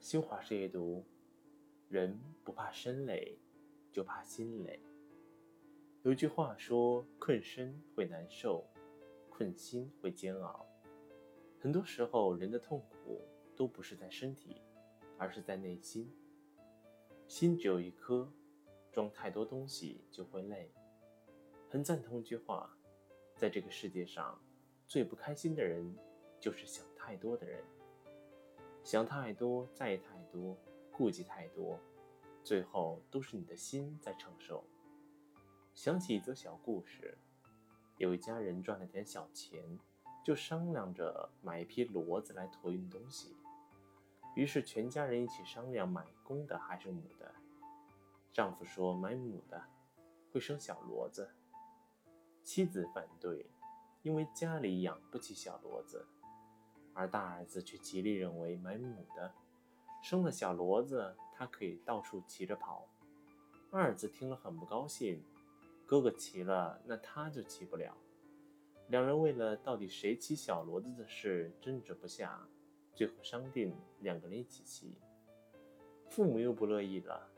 新华社阅读：人不怕身累，就怕心累。有句话说：“困身会难受，困心会煎熬。”很多时候，人的痛苦都不是在身体，而是在内心。心只有一颗，装太多东西就会累。很赞同一句话：在这个世界上，最不开心的人，就是想太多的人。想太多，在意太多，顾忌太多，最后都是你的心在承受。想起一则小故事，有一家人赚了点小钱，就商量着买一批骡子来驮运东西。于是全家人一起商量买公的还是母的。丈夫说买母的，会生小骡子。妻子反对，因为家里养不起小骡子。而大儿子却极力认为买母的，生了小骡子，他可以到处骑着跑。二儿子听了很不高兴，哥哥骑了，那他就骑不了。两人为了到底谁骑小骡子的事争执不下，最后商定两个人一起骑。父母又不乐意了，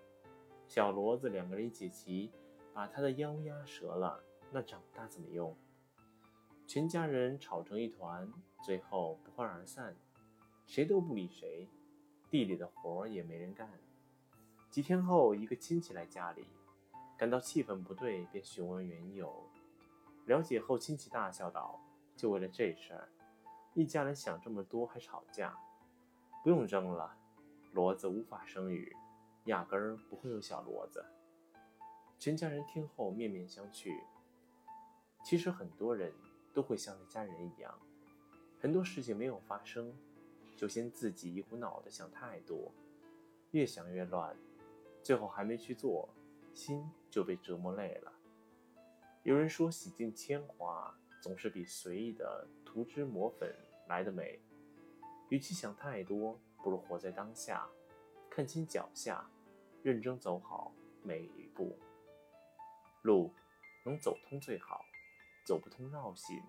小骡子两个人一起骑，把他的腰压折了，那长大怎么用？全家人吵成一团，最后不欢而散，谁都不理谁，地里的活也没人干。几天后，一个亲戚来家里，感到气氛不对，便询问缘由。了解后，亲戚大笑道：“就为了这事儿，一家人想这么多还吵架？不用争了，骡子无法生育，压根儿不会有小骡子。”全家人听后面面相觑。其实很多人。都会像那家人一样，很多事情没有发生，就先自己一股脑的想太多，越想越乱，最后还没去做，心就被折磨累了。有人说，洗尽铅华总是比随意的涂脂抹粉来的美。与其想太多，不如活在当下，看清脚下，认真走好每一步。路能走通最好。走不通绕行，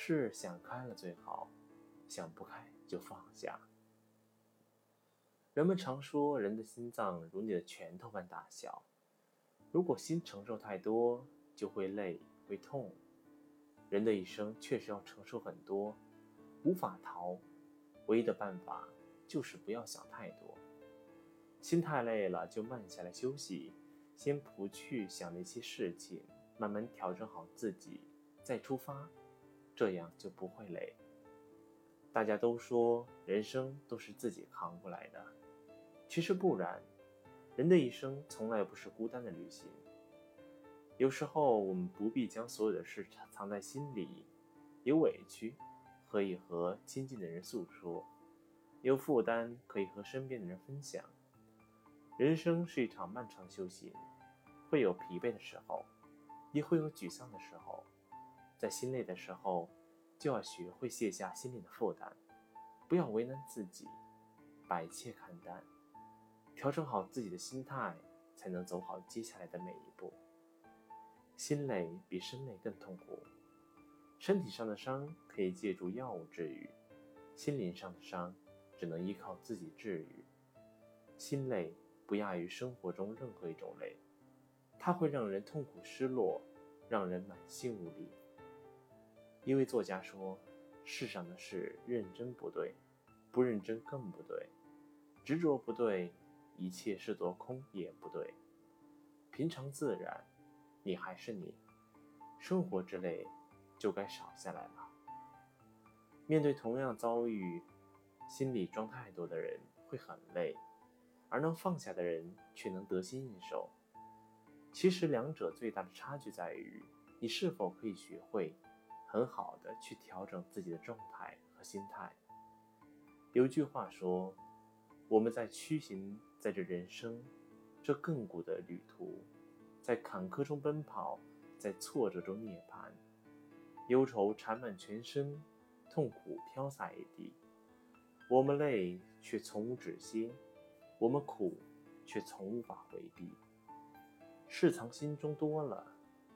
事想开了最好，想不开就放下。人们常说，人的心脏如你的拳头般大小，如果心承受太多，就会累会痛。人的一生确实要承受很多，无法逃，唯一的办法就是不要想太多。心太累了，就慢下来休息，先不去想那些事情。慢慢调整好自己，再出发，这样就不会累。大家都说人生都是自己扛过来的，其实不然。人的一生从来不是孤单的旅行。有时候我们不必将所有的事藏在心里，有委屈可以和亲近的人诉说，有负担可以和身边的人分享。人生是一场漫长修行，会有疲惫的时候。也会有沮丧的时候，在心累的时候，就要学会卸下心里的负担，不要为难自己，百切看淡，调整好自己的心态，才能走好接下来的每一步。心累比身累更痛苦，身体上的伤可以借助药物治愈，心灵上的伤只能依靠自己治愈。心累不亚于生活中任何一种累。它会让人痛苦、失落，让人满心无力。一位作家说：“世上的事，认真不对，不认真更不对，执着不对，一切视作空也不对。平常自然，你还是你，生活之累就该少下来了。面对同样遭遇，心里装太多的人会很累，而能放下的人却能得心应手。”其实两者最大的差距在于，你是否可以学会很好的去调整自己的状态和心态。有句话说：“我们在驱行在这人生这亘古的旅途，在坎坷中奔跑，在挫折中涅槃。忧愁缠满全身，痛苦飘洒一地。我们累却从无止歇，我们苦却从无法回避。”事藏心中多了，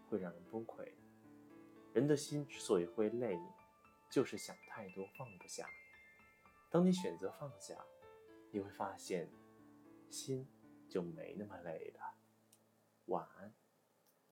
会让人崩溃。人的心之所以会累，就是想太多，放不下。当你选择放下，你会发现，心就没那么累了。晚安。